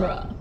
genre.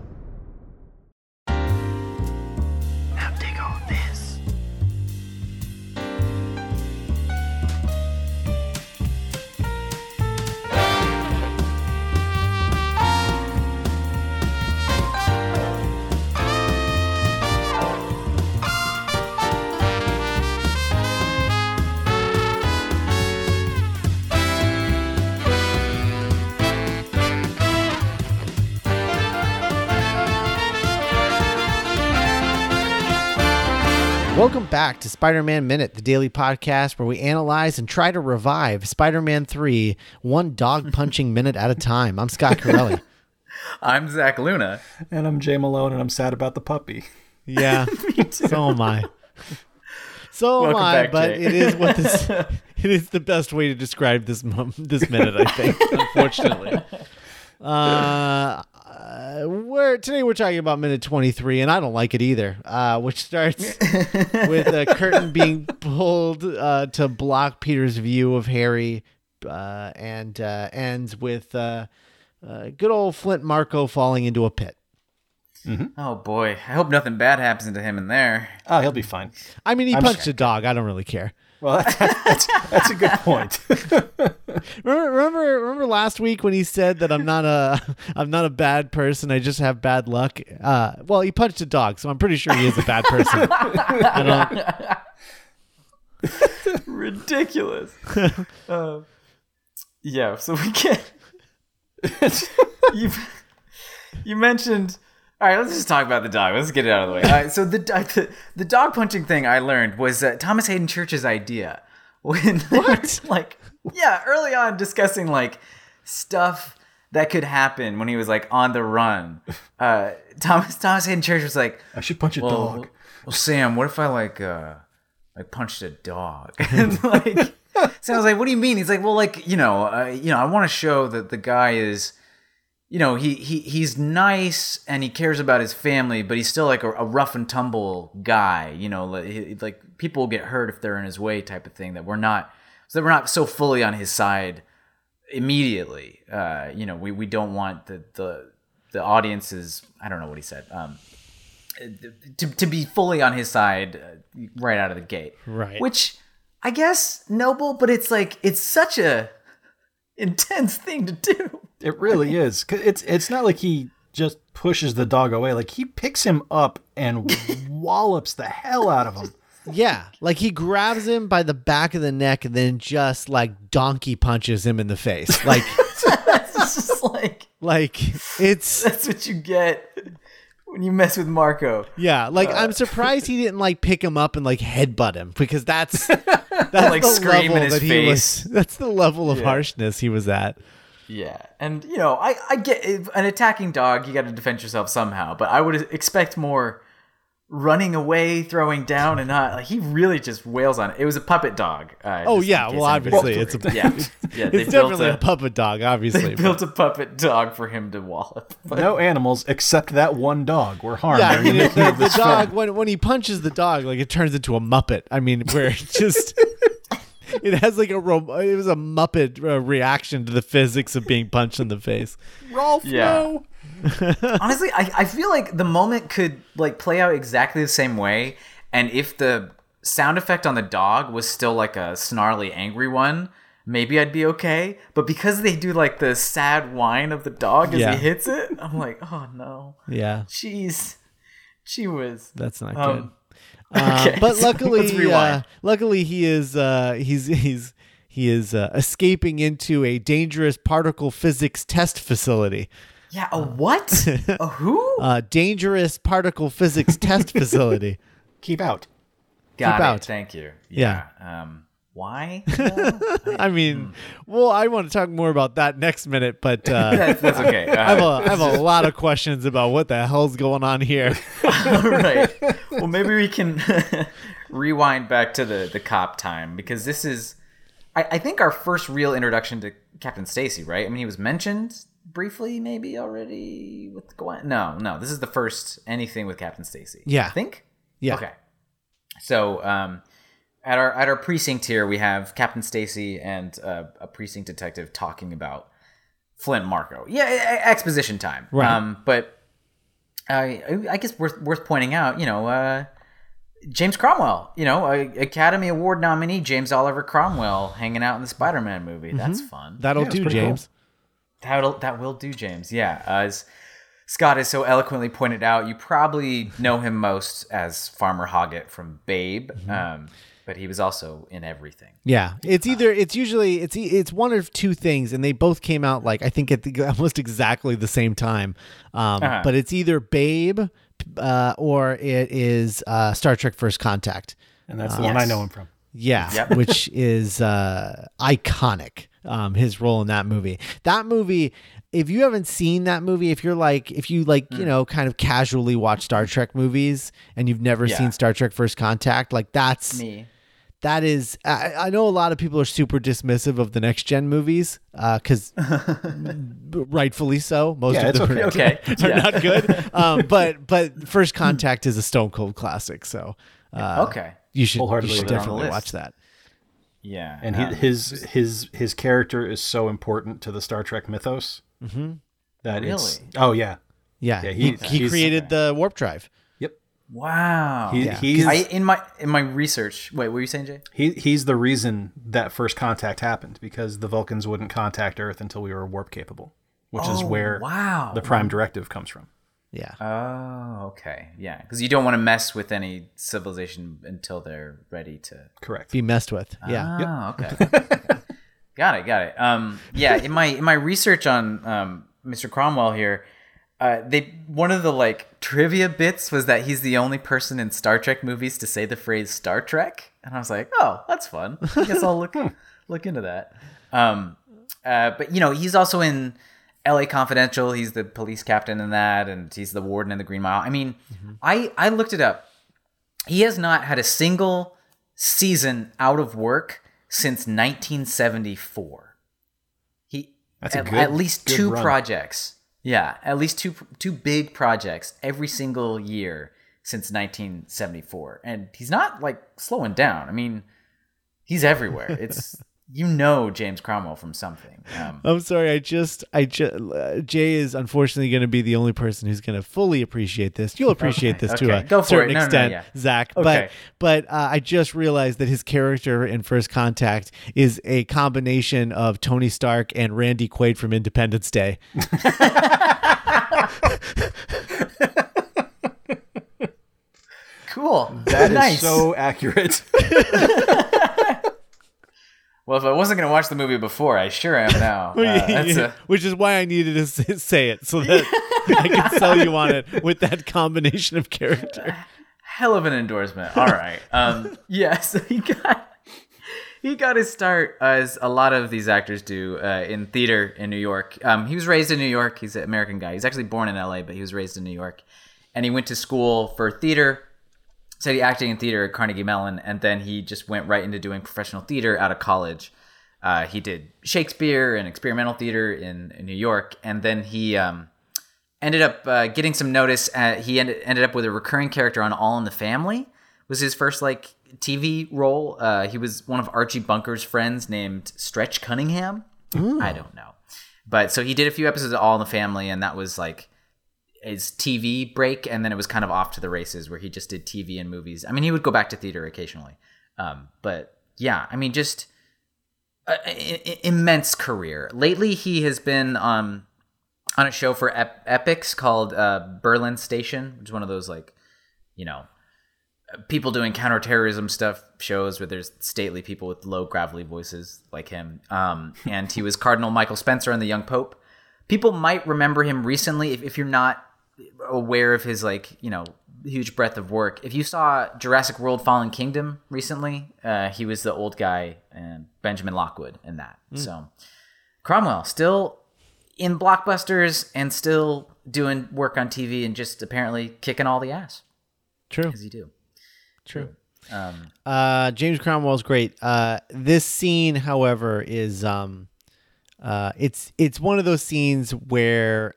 Back to Spider Man Minute, the daily podcast where we analyze and try to revive Spider Man 3 one dog punching minute at a time. I'm Scott Corelli. I'm Zach Luna. And I'm Jay Malone, and I'm sad about the puppy. Yeah, so am I. So am I, back, but Jay. it is what this. it is the best way to describe this mom, this minute, I think. Unfortunately, uh, uh, we're today we're talking about minute twenty three, and I don't like it either. Uh, which starts with a curtain being pulled uh, to block Peter's view of Harry, uh, and uh, ends with uh, uh, good old Flint Marko falling into a pit. Oh boy, I hope nothing bad happens to him in there. Oh, he'll be fine. I mean, he I'm punched sure. a dog. I don't really care. Well, that's, that's, that's a good point. Remember, remember, remember last week when he said that I'm not a, I'm not a bad person. I just have bad luck. Uh, well, he punched a dog, so I'm pretty sure he is a bad person. Ridiculous. uh, yeah, so we get you. You mentioned. All right, let's just talk about the dog. Let's get it out of the way. All right, so the the, the dog punching thing I learned was uh, Thomas Hayden Church's idea. When were, like yeah, early on discussing like stuff that could happen when he was like on the run. Uh, Thomas Thomas Hayden Church was like, I should punch a well, dog. Well, Sam, what if I like uh like punched a dog? and like so I was like, what do you mean? He's like, well, like, you know, uh, you know, I want to show that the guy is you know, he, he he's nice and he cares about his family, but he's still like a, a rough and tumble guy. You know, like, he- like people get hurt if they're in his way, type of thing. That we're not, so that we're not so fully on his side immediately. Uh, you know, we, we don't want the the the audiences. I don't know what he said. Um, to to be fully on his side uh, right out of the gate. Right. Which I guess noble, but it's like it's such a intense thing to do. It really is. 'Cause It's it's not like he just pushes the dog away. Like he picks him up and wallops the hell out of him. Yeah, like he grabs him by the back of the neck and then just like donkey punches him in the face. Like, That's just like like it's that's what you get when you mess with Marko. yeah. Like Uh. I'm surprised he didn't like pick him up and like headbutt him because that's that's Like, the scream in level his that he was. That's the level of Yeah. harshness he was at. Yeah, and you know, I I get if an attacking dog. You got to defend yourself somehow, but I would expect more running away, throwing down, and not like he really just wails on it. It was a puppet dog. Uh, Oh yeah, well obviously it's a wondering. yeah, yeah. They it's built definitely a, a, puppet dog, obviously. but- built a puppet dog for him to wallop. But No animals except that one dog were harmed. yeah, I mean the the, the dog when when he punches the dog, like it turns into a muppet. I mean, where it just it has like a it was a muppet uh, reaction to the physics of being punched in the face. Rowlf, Yeah. no. honestly, I, I feel like the moment could like play out exactly the same way, and if the sound effect on the dog was still like a snarly, angry one, maybe I'd be okay. But because they do like the sad whine of the dog as Yeah. he hits it, I'm like, oh no, Yeah, jeez, she was. that's not Um, good. Uh, but so luckily, uh, luckily he is uh, he's he's he is uh, escaping into a dangerous particle physics test facility. Yeah, a what? a who? Uh, dangerous particle physics test facility. Keep out. Got keep it. out. Thank you. Yeah. Yeah. Um, why? I mean, well, I want to talk more about that next minute, but uh, that's, that's okay. I have, a, Uh, I have a lot of questions about what the hell's going on here. All right. Well, maybe we can rewind back to the the cop time because this is, I, I think, our first real introduction to Captain Stacy. Right? I mean, he was mentioned briefly, maybe already with Gwen. No, no. This is the first anything with Captain Stacy. Yeah. I think. Yeah. Okay. So, um, at our at our precinct here, we have Captain Stacy and uh, a precinct detective talking about Flint Marko. Yeah, exposition time. Right. Um, but I I guess worth worth pointing out, you know, uh, James Cromwell, you know, a, Academy Award nominee James Oliver Cromwell hanging out in the Spider-Man movie. That's fun. That'll Yeah, do, pretty cool. James. That'll that will do, James. Yeah, as Scott has so eloquently pointed out, you probably know him most as Farmer Hoggett from Babe, um, but he was also in everything. Yeah, it's either it's usually it's e- it's one of two things, and they both came out like I think at the, almost exactly the same time. Um, Uh-huh. But it's either Babe uh, or it is uh, Star Trek: First Contact. And that's the one I know him from. Yeah, Yep. which is uh, iconic. Um, his role in that movie. That movie. If you haven't seen that movie, if you're like, if you like, Hmm. you know, kind of casually watch Star Trek movies and you've never Yeah. seen Star Trek: First Contact, like that's Me. that is I, I know a lot of people are super dismissive of the next gen movies because rightfully so most Yeah, of them okay. are, Okay. are Yeah. not good um, but but first contact is a stone cold classic so uh, Okay. You should, you should put it on the definitely watch that Yeah. And um, he, his his his character is so important to the Star Trek mythos Mm-hmm. that it's Really? oh yeah yeah, Yeah, he, he's- he he's- created the warp drive yep wow. he, Yeah. he's I in my in my research. Wait, what were you saying, Jay? he, he's the reason that first contact happened because the Vulcans wouldn't contact Earth until we were warp capable, which is Oh, where wow. the Prime Directive comes from. Yeah Oh, okay. Yeah, because you don't want to mess with any civilization until they're ready to. Correct. be messed with yeah Oh, okay. got it. Got it. Um, yeah. In my in my research on um, Mr. Cromwell here, uh, they one of the like trivia bits was that he's the only person in Star Trek movies to say the phrase Star Trek, and I was like, oh, that's fun. I guess I'll look look into that. Um, uh, but you know, he's also in L.A. Confidential. He's the police captain in that, and he's the warden in the Green Mile. I mean, mm-hmm. I I looked it up. He has not had a single season out of work since 1974. He That's a at, good- at least two run. projects. Yeah, at least two two big projects every single year since 1974, and he's not like slowing down. I mean, he's everywhere. It's you know James Cromwell from something. Um, I'm sorry. I just, I just, uh, Jay is unfortunately going to be the only person who's going to fully appreciate this. You'll appreciate Okay, this to a Go for certain it. No, no, extent, yeah. Zach. Okay. But, but uh, I just realized that his character in First Contact is a combination of Tony Stark and Randy Quaid from Independence Day. cool. That is nice. so accurate. well. If I wasn't going to watch the movie before, I sure am now. Uh, that's a, Which is why I needed to say it so that I can sell you on it with that combination of character. hell of an endorsement. All right. Um, yeah, so he got he got his start as a lot of these actors do uh, in theater in New York. Um, he was raised in New York. He's an American guy. He's actually born in LA, but he was raised in New York, and he went to school for theater. Studied acting and theater at Carnegie Mellon, and then he just went right into doing professional theater out of college. Uh, he did Shakespeare and experimental theater in, in New York, and then he um, ended up uh, getting some notice. At, he ended, ended up with a recurring character on All in the Family. Was his first like TV role. Uh, he was one of Archie Bunker's friends named Stretch Cunningham. I don't know, but so he did a few episodes of All in the Family, and that was like his TV break, and then it was kind of off to the races where he just did TV and movies. I mean, he would go back to theater occasionally, um, but yeah, I mean, just a, a- immense career. Lately, he has been um, on a show for Ep- Epix called uh, Berlin Station, which is one of those like, you know, people doing counterterrorism stuff shows where there's stately people with low gravelly voices like him. Um, and he was Cardinal Michael Spencer in The Young Pope. People might remember him recently if, if you're not aware of his like you know huge breadth of work. If you saw Jurassic World: Fallen Kingdom recently, uh, he was the old guy and Benjamin Lockwood in that. So Cromwell still in blockbusters and still doing work on TV and just apparently kicking all the ass True. as he do. True. Um, Uh, James Cromwell's great. Uh, this scene, however, is um, uh, it's it's one of those scenes where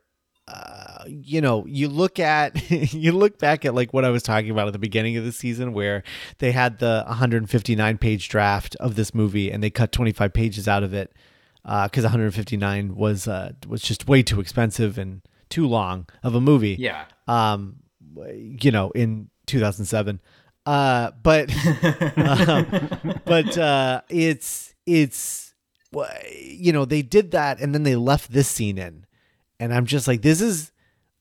uh, you know you look at you look back at like what I was talking about at the beginning of the season where they had the 159 page draft of this movie and they cut 25 pages out of it because 159 was uh, was just way too expensive and too long of a movie. Yeah. Um, you know, in 2007. Uh, but um, but uh, it's it's you know they did that and then they left this scene in, and I'm just like this is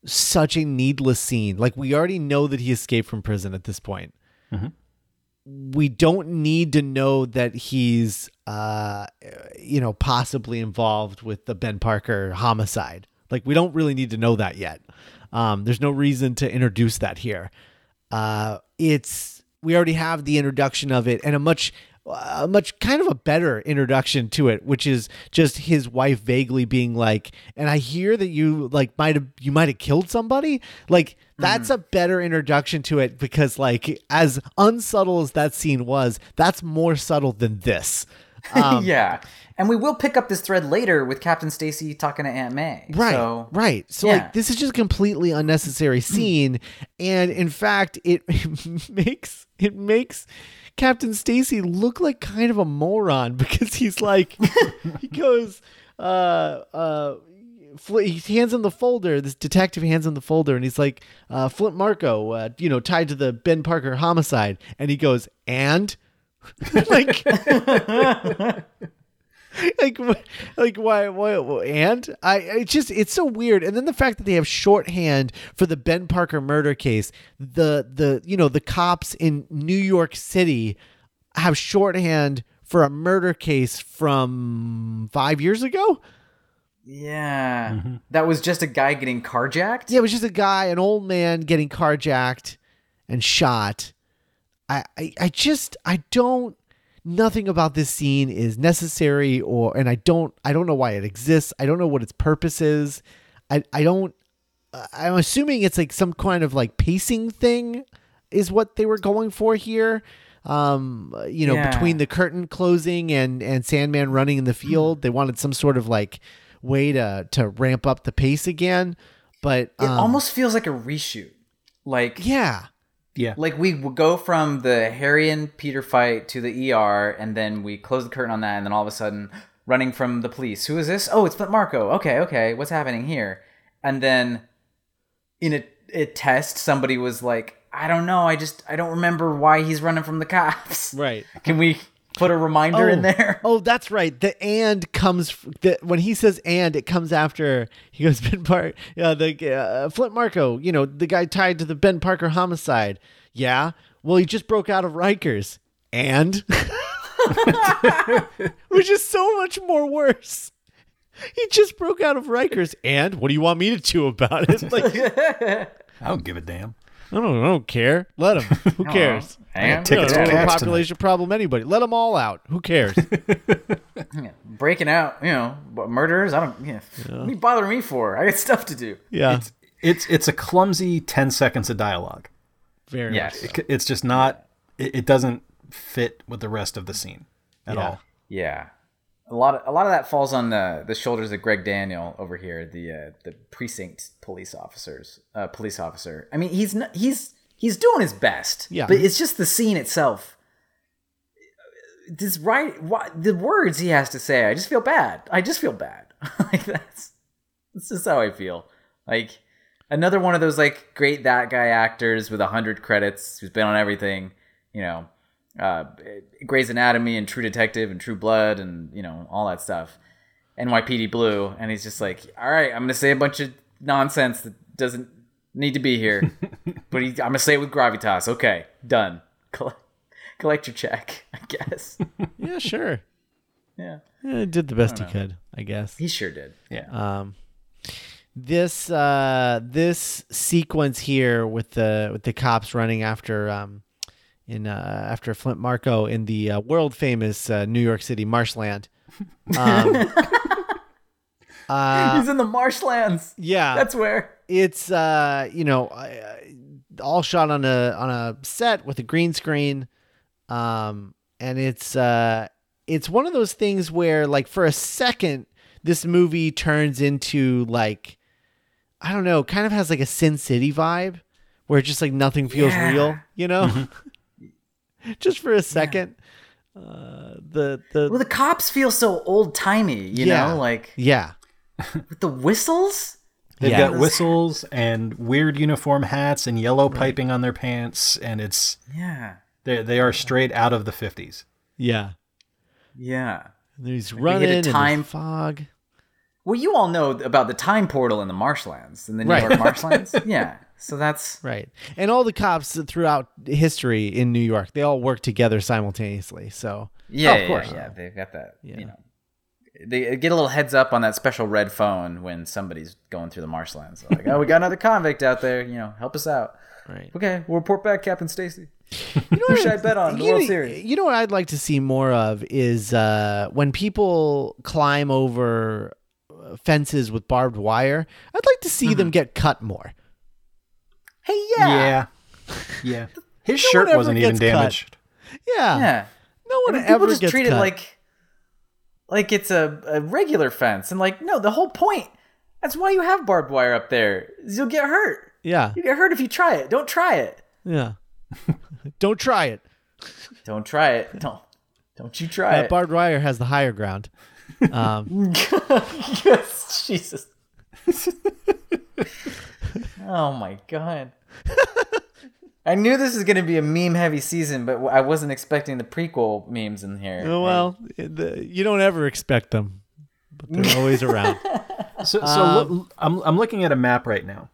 such a needless scene. Like we already know that he escaped from prison at this point. We don't need to know that he's uh you know possibly involved with the Ben Parker homicide. Like we don't really need to know that yet. Um, there's no reason to introduce that here. Uh, it's we already have the introduction of it and a much a much kind of a better introduction to it which is just his wife vaguely being like and i hear that you like might have you might have killed somebody like that's a better introduction to it because like as unsubtle as that scene was that's more subtle than this Um, yeah. And we will pick up this thread later with Captain Stacy talking to Aunt May. Right. So, right. So yeah. like this is just a completely unnecessary scene and in fact it makes it makes Captain Stacy look like kind of a moron because he's like he goes uh uh he hands him the folder. This detective hands him the folder, and he's like, uh, "Flint Marko, uh, you know, tied to the Ben Parker homicide." And he goes, "And like, like, like, why, why, wh- and I, I just, it's so weird. And then the fact that they have shorthand for the Ben Parker murder case, the, the, you know, the cops in New York City have shorthand for a murder case from five years ago. yeah. Mm-hmm. That was just a guy getting carjacked? Yeah, it was just a guy, an old man getting carjacked and shot. I, I, I just, I don't. Nothing about this scene is necessary, or and I don't, I don't know why it exists. I don't know what its purpose is. I, I don't. I'm assuming it's like some kind of like pacing thing, is what they were going for here. Um, you know, Yeah. between the curtain closing and and Sandman running in the field, they wanted some sort of like way to to ramp up the pace again. But It um, almost feels like a reshoot. Like yeah. Yeah. like we would go from the Harry and Peter fight to the ER, and then we close the curtain on that, and then all of a sudden, running from the police. Who is this? Oh, it's Flint Marko. Okay, okay, what's happening here? And then, in a, a test, somebody was like, "I don't know. I just I don't remember why he's running from the cops." Right. Can we put a reminder in there? Oh, that's right. The and comes f- the, when he says and, it comes after he goes Ben Parker. Yeah, the uh, Flint Marko. You know, the guy tied to the Ben Parker homicide. Yeah. Well, he just broke out of Rikers, and which is so much more worse. He just broke out of Rikers, and what do you want me to do about it? Like, I don't give a damn. I don't, I don't care. Let them. Who cares? And Take We don't to have a cats population problem. Anybody? Let them all out. Who cares? breaking out, you know, but murderers. I don't. Yeah. What are you bothering me for? I got stuff to do. Yeah. It's it's a clumsy ten seconds of dialogue. Very Yes. much. It- It's just not. It, it doesn't fit with the rest of the scene at Yeah. all. Yeah, a lot of a lot of that falls on the the shoulders of Greg Daniel over here, the uh, the precinct police officers, uh, police officer. I mean, he's not, he's he's doing his best. Yeah. but it's just the scene itself. This right, why, the words he has to say, I just feel bad. I just feel bad. like that's that's just how I feel. Like another one of those like great that guy actors with a hundred credits who's been on everything. You know, uh, Grey's Anatomy and True Detective and True Blood and you know all that stuff. NYPD Blue, and he's just like, all right, I'm gonna say a bunch of nonsense that doesn't need to be here, but he, I'm gonna say it with gravitas. Okay, done. Collect, collect your check, I guess. Yeah, sure. yeah, Yeah, he did the best he could, I guess. he sure did. Yeah. Um, this uh, this sequence here with the with the cops running after um, in uh, after Flint Marko in the uh, world famous uh, New York City marshland. Um, uh, he's in the marshlands. yeah, That's where. it's uh you know uh, all shot on a on a set with a green screen um and it's uh it's one of those things where like for a second this movie turns into like i don't know kind of has like a sin city vibe where just like nothing feels Yeah. real you know just for a second uh the the Well, the cops feel so old timey, you Yeah. know, like yeah with the whistles. They've Yeah. got whistles and weird uniform hats and yellow piping on their pants, and it's Yeah. they they are straight out of the fifties. Yeah. Yeah. He's a running in time- the fog. Well, you all know about the time portal in the marshlands, in the New Right. York marshlands. yeah. So that's Right. And all the cops throughout history in New York, they all work together simultaneously. So, yeah, Oh, of yeah, course. yeah. They've got that. Yeah. You know, they get a little heads up on that special red phone when somebody's going through the marshlands. They're like, oh, we got another convict out there. You know, help us out. right. Okay, we'll report back, Captain Stacy. You Who should I bet on the You World know, Series? you know what I'd like to see more of is uh, when people climb over uh, fences with barbed wire. I'd like to see Mm-hmm. them get cut more. Hey, yeah. Yeah, yeah. His No shirt wasn't even gets cut. damaged. Yeah. Yeah. No one I mean, ever people just gets treat cut. it like like it's a, a regular fence and like no the whole point that's why you have barbed wire up there is you'll get hurt yeah. you get hurt if you try it don't try it Yeah. Don't try it. don't try it don't don't you try Uh, it barbed wire has the higher ground. Um, yes jesus oh my god I knew this was going to be a meme heavy season, but I wasn't expecting the prequel memes in here. oh, well, the, you don't ever expect them, but they're always around. So, so Um, look, I'm I'm looking at a map right now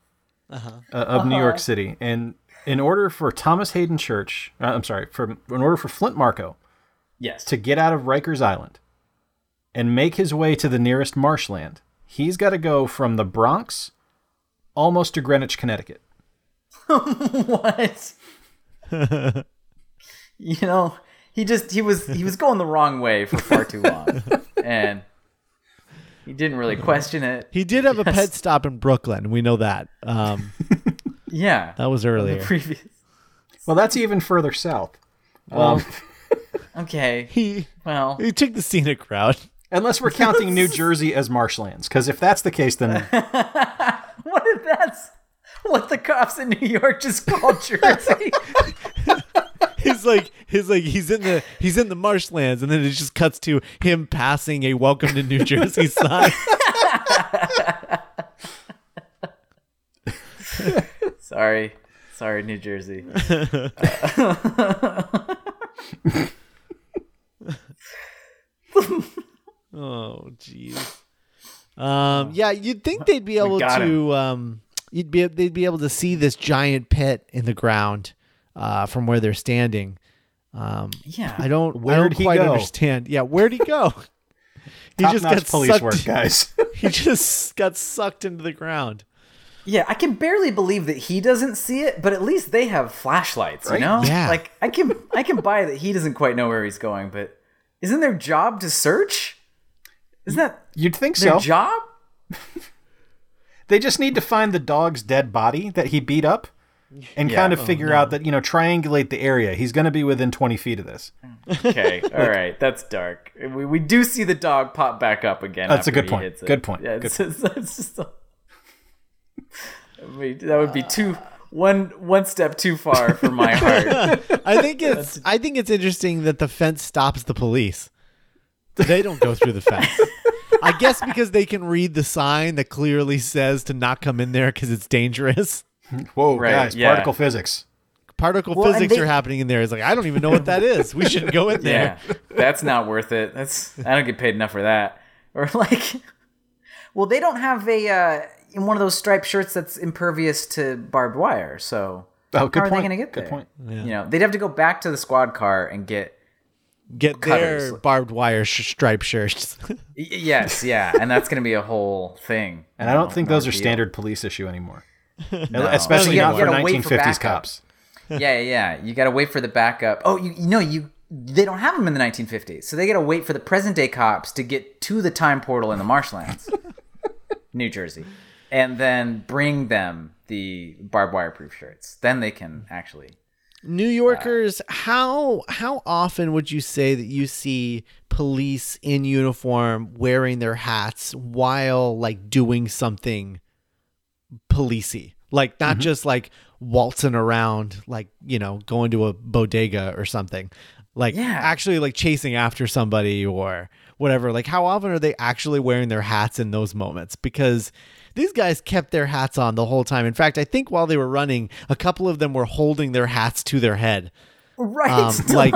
Uh-huh. uh, of New York City, and in order for Thomas Hayden Church, uh, I'm sorry, for in order for Flint Marko yes. to get out of Rikers Island and make his way to the nearest marshland, he's got to go from the Bronx almost to Greenwich, Connecticut. what? you know, he just he was he was going the wrong way for far too long, and he didn't really question it. He did have a pet stop in Brooklyn. We know that. Um, Yeah, that was the earlier. previous. Well, that's even further south. Um, Okay, He well, he took the scenic route. unless we're counting New Jersey as marshlands, because if that's the case, then what if that's what the cops in New York just called Jersey? He's like he's like he's in the he's in the marshlands, and then it just cuts to him passing a "Welcome to New Jersey" sign. sorry, sorry, New Jersey. Oh, jeez. Um, yeah, you'd think they'd be able to. Um, you'd be they'd be able to see this giant pit in the ground uh, from where they're standing. Um, Yeah, I don't. I Where'd don't he quite go? understand. Yeah, where'd he go? he top just got police sucked. work, guys. He just got sucked into the ground. Yeah, I can barely believe that he doesn't see it, but at least they have flashlights, you know? Yeah. Like I can I can buy that he doesn't quite know where he's going, but isn't their job to search? Isn't that You'd think so? their so. job? They just need to find the dog's dead body that he beat up and Yeah. kind of Oh, figure out that, you know, triangulate the area. He's going to be within 20 feet of this. Okay, all right, that's dark. We, we do see the dog pop back up again. That's a good point. hits it. Good point. Yeah, Good it's, it's, it's just a, I mean, that would be uh. too one one step too far for my heart. I think it's I think it's interesting that the fence stops the police. They don't go through the fence. I guess because they can read the sign that clearly says to not come in there because it's dangerous. Whoa, Right, guys, yeah. particle physics. Particle Well, physics they- are happening in there. It's like I don't even know what that is. We shouldn't go in there. Yeah, that's not worth it. That's I don't get paid enough for that. Or like, well, they don't have a uh, in one of those striped shirts that's impervious to barbed wire. So Oh, good how are point. they going to get Good there? point. You know, they'd have to go back to the squad car and get. Get Cutters. their barbed wire sh- striped shirts. Yes, yeah, and that's going to be a whole thing. And I don't think those are ordeal. standard police issue anymore. No. Especially You not gotta- for you gotta wait for 1950s backup. cops. yeah, yeah, yeah. You got to wait for the backup. Oh, you, you know, you they don't have them in the 1950s, so they got to wait for the present day cops to get to the time portal in the marshlands, New Jersey, and then bring them the barbed wire proof shirts. Then they can actually. New Yorkers, how how often would you say that you see police in uniform wearing their hats while like doing something policey? Like not mm-hmm. just like waltzing around like, you know, going to a bodega or something. Like Yeah. actually like chasing after somebody or whatever. Like, how often are they actually wearing their hats in those moments? Because these guys kept their hats on the whole time. In fact, I think while they were running, a couple of them were holding their hats to their head. Right. Um, like,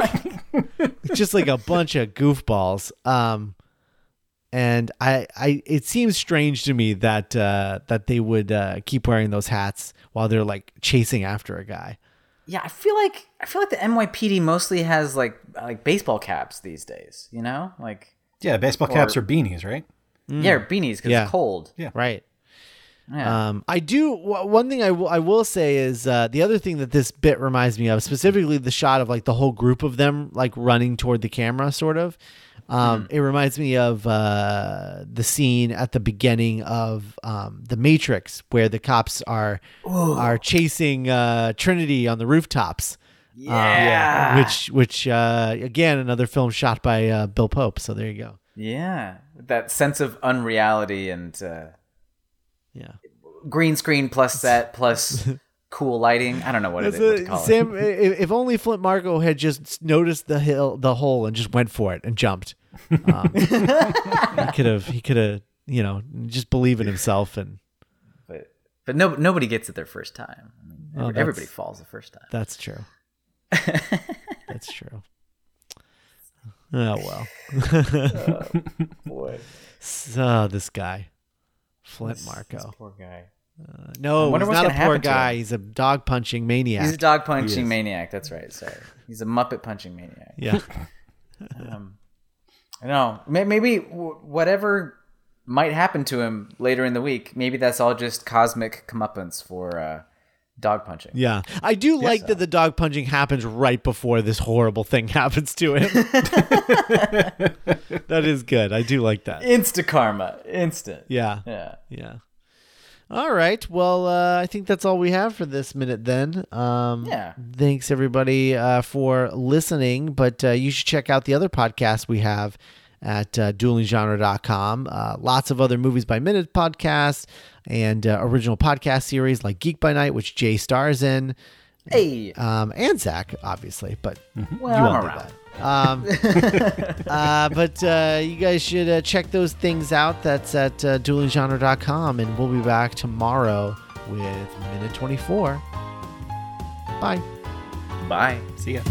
just like a bunch of goofballs. Um, and I, I, it seems strange to me that uh, that they would uh, keep wearing those hats while they're like chasing after a guy. yeah, I feel like I feel like the NYPD mostly has like like baseball caps these days. You know, like Yeah, baseball caps are beanies, right? yeah, or beanies because Yeah. it's cold. Yeah. Right. Yeah. Um, I do. W- one thing I will- I will say is uh, the other thing that this bit reminds me of, specifically the shot of like the whole group of them like running toward the camera, sort of. Um, It reminds me of uh, the scene at the beginning of um, the Matrix, where the cops are are chasing uh, Trinity on the rooftops. yeah. which which uh, again another film shot by uh, Bill Pope. So there you go. Yeah, that sense of unreality and uh, Yeah. green screen plus set plus cool lighting. I don't know what it is. What. Sam, if only Flint Marko had just noticed the hill, the hole, and just went for it and jumped, um, he could have. He could have. You know, just believe in himself, and But but no, nobody gets it their first time. I mean, Oh, everybody falls the first time. that's true. that's true. Oh well. Boy, so this guy, Flint Marko. poor guy. No, I wonder he's what's not a poor guy. He's a dog punching maniac. He's a dog punching maniac. That's right. Sorry, he's a Muppet punching maniac. yeah. Um, I know. Maybe whatever might happen to him later in the week. Maybe that's all just cosmic comeuppance for uh, dog punching. Yeah. I do like that the dog punching happens right before this horrible thing happens to him. that is good. I do like that. Insta karma. Instant. Yeah. Yeah. Yeah. All right. Well, uh, I think that's all we have for this minute then. Um, Yeah. Thanks, everybody, uh, for listening. But uh, you should check out the other podcasts we have at uh, duelinggenre.com. Uh, lots of other Movies by Minute podcasts and uh, original podcast series like Geek by Night, which Jay stars in, Hey. um, and Zach, obviously. But Well, you I'm won't do around. that. Um, uh, but uh, you guys should uh, check those things out. That's at uh, duelinggenre.com, and we'll be back tomorrow with Minute 24. Bye. Bye. See ya.